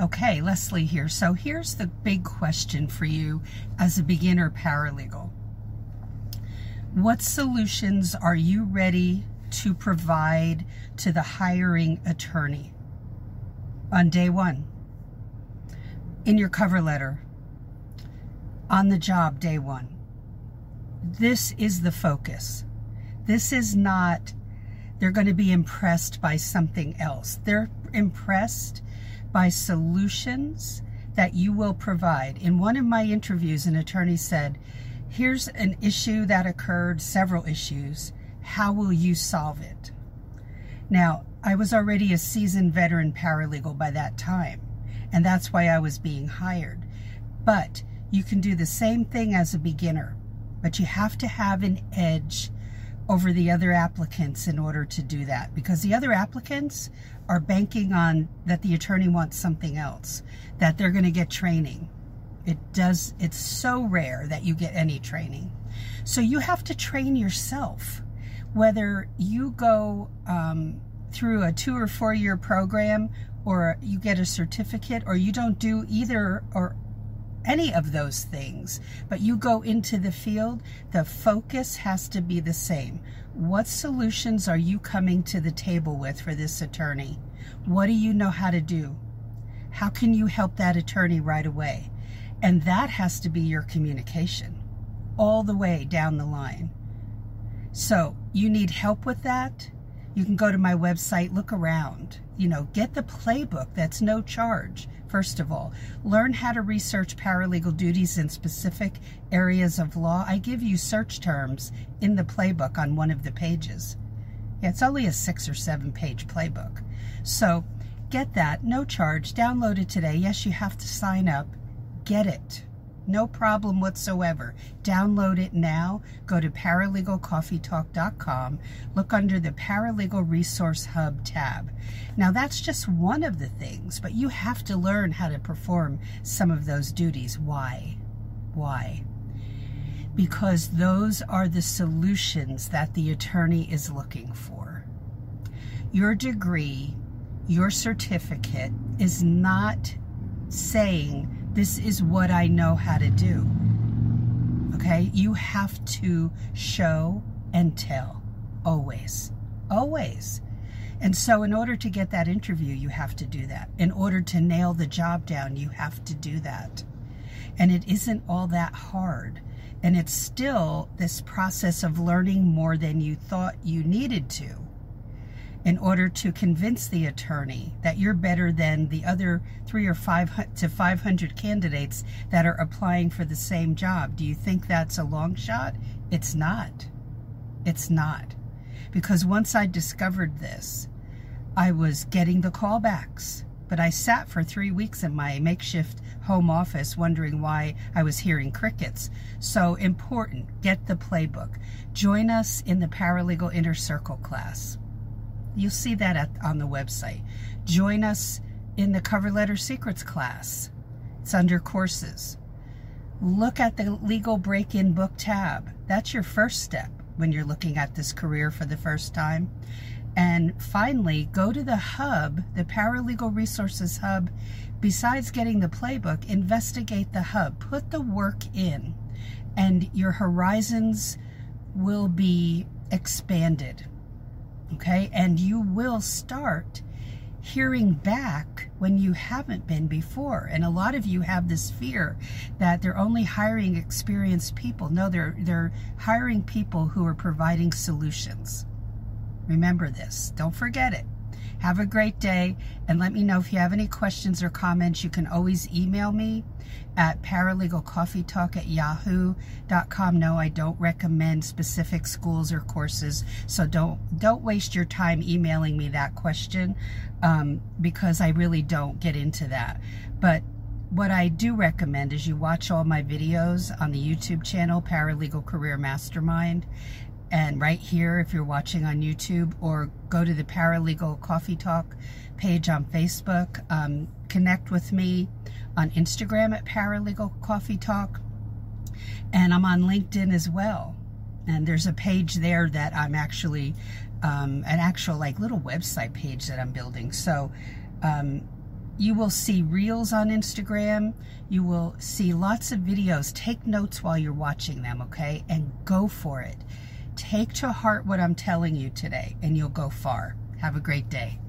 Okay, Leslie here. So here's the big question for you as a beginner paralegal. What solutions are you ready to provide to the hiring attorney on day one? In your cover letter, on the job day one. This is the focus. This is not, they're going to be impressed by something else. They're impressed by solutions that you will provide. In one of my interviews, an attorney said, Here's an issue that occurred, several issues. How will you solve it? Now, I was already a seasoned veteran paralegal by that time, and that's why I was being hired. But you can do the same thing as a beginner, but you have to have an edge over the other applicants in order to do that because the other applicants are banking on that the attorney wants something else, that they're going to get training. It does, it's so rare that you get any training. So you have to train yourself. Whether you go um, through a two or four year program or you get a certificate or you don't do either or any of those things, but you go into the field, the focus has to be the same. What solutions are you coming to the table with for this attorney? What do you know how to do? How can you help that attorney right away? And that has to be your communication all the way down the line. So you need help with that? You can go to my website, look around, you know, get the playbook. That's no charge. First of all, learn how to research paralegal duties in specific areas of law. I give you search terms in the playbook on one of the pages. Yeah, it's only a six or seven page playbook. So get that, no charge, download it today. Yes, you have to sign up. Get it. No problem whatsoever. Download it now. Go to paralegalcoffeetalk.com. Look under the Paralegal Resource Hub tab. Now, that's just one of the things, but you have to learn how to perform some of those duties. Why? Why? Because those are the solutions that the attorney is looking for. Your degree, your certificate is not saying this is what I know how to do. Okay? You have to show and tell. Always. Always. And so, in order to get that interview, you have to do that. In order to nail the job down, you have to do that. And it isn't all that hard. And it's still this process of learning more than you thought you needed to in order to convince the attorney that you're better than the other three or five to 500 candidates that are applying for the same job. Do you think that's a long shot? It's not. It's not. Because once I discovered this, I was getting the callbacks. But I sat for three weeks in my makeshift home office wondering why I was hearing crickets. So important, get the playbook. Join us in the Paralegal Inner Circle class. You'll see that at, on the website. Join us in the Cover Letter Secrets class. It's under courses. Look at the Legal Break-In Book tab. That's your first step when you're looking at this career for the first time. And finally, go to the hub, the Paralegal Resources Hub. Besides getting the playbook, investigate the hub. Put the work in, and your horizons will be expanded okay? And you will start hearing back when you haven't been before. And a lot of you have this fear that they're only hiring experienced people. No, they're they're hiring people who are providing solutions. Remember this. Don't forget it. Have a great day and let me know if you have any questions or comments. You can always email me at paralegalcoffeetalk at yahoo.com. No, I don't recommend specific schools or courses, so don't don't waste your time emailing me that question um, because I really don't get into that. But what I do recommend is you watch all my videos on the YouTube channel, Paralegal Career Mastermind, and right here if you're watching on YouTube or go to the Paralegal Coffee Talk page on Facebook. Um, connect with me on Instagram at Paralegal Coffee Talk. And I'm on LinkedIn as well. And there's a page there that I'm actually, um, an actual like little website page that I'm building. So um, you will see reels on Instagram. You will see lots of videos. Take notes while you're watching them, okay? And go for it. Take to heart what I'm telling you today, and you'll go far. Have a great day.